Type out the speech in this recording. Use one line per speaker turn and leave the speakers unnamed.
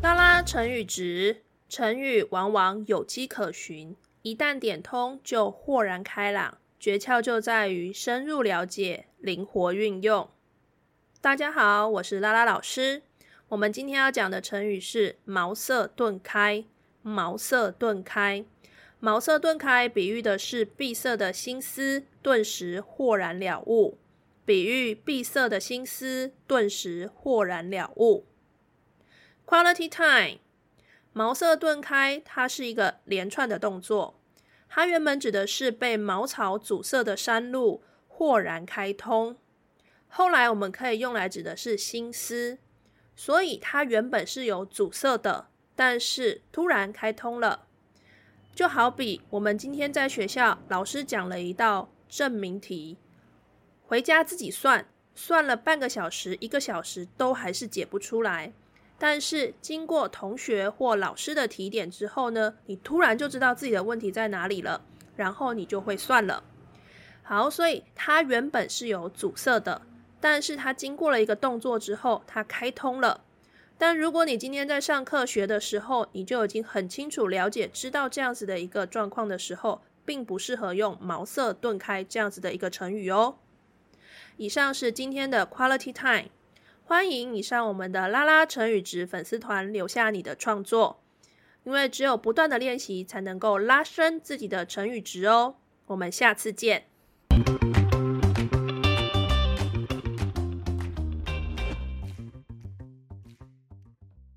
拉拉成语值，成语往往有迹可循，一旦点通就豁然开朗。诀窍就在于深入了解，灵活运用。大家好，我是拉拉老师。我们今天要讲的成语是“茅塞顿开”。茅塞顿开，茅塞顿开，比喻的是闭塞的心思顿时豁然了悟。比喻闭塞的心思顿时豁然了悟。Quality time，茅塞顿开，它是一个连串的动作。它原本指的是被茅草阻塞的山路豁然开通，后来我们可以用来指的是心思，所以它原本是有阻塞的，但是突然开通了。就好比我们今天在学校，老师讲了一道证明题，回家自己算，算了半个小时、一个小时都还是解不出来。但是经过同学或老师的提点之后呢，你突然就知道自己的问题在哪里了，然后你就会算了。好，所以它原本是有阻塞的，但是它经过了一个动作之后，它开通了。但如果你今天在上课学的时候，你就已经很清楚了解、知道这样子的一个状况的时候，并不适合用茅塞顿开这样子的一个成语哦。以上是今天的 Quality Time。欢迎你上我们的拉拉成语值粉丝团留下你的创作，因为只有不断的练习才能够拉伸自己的成语值哦。我们下次见。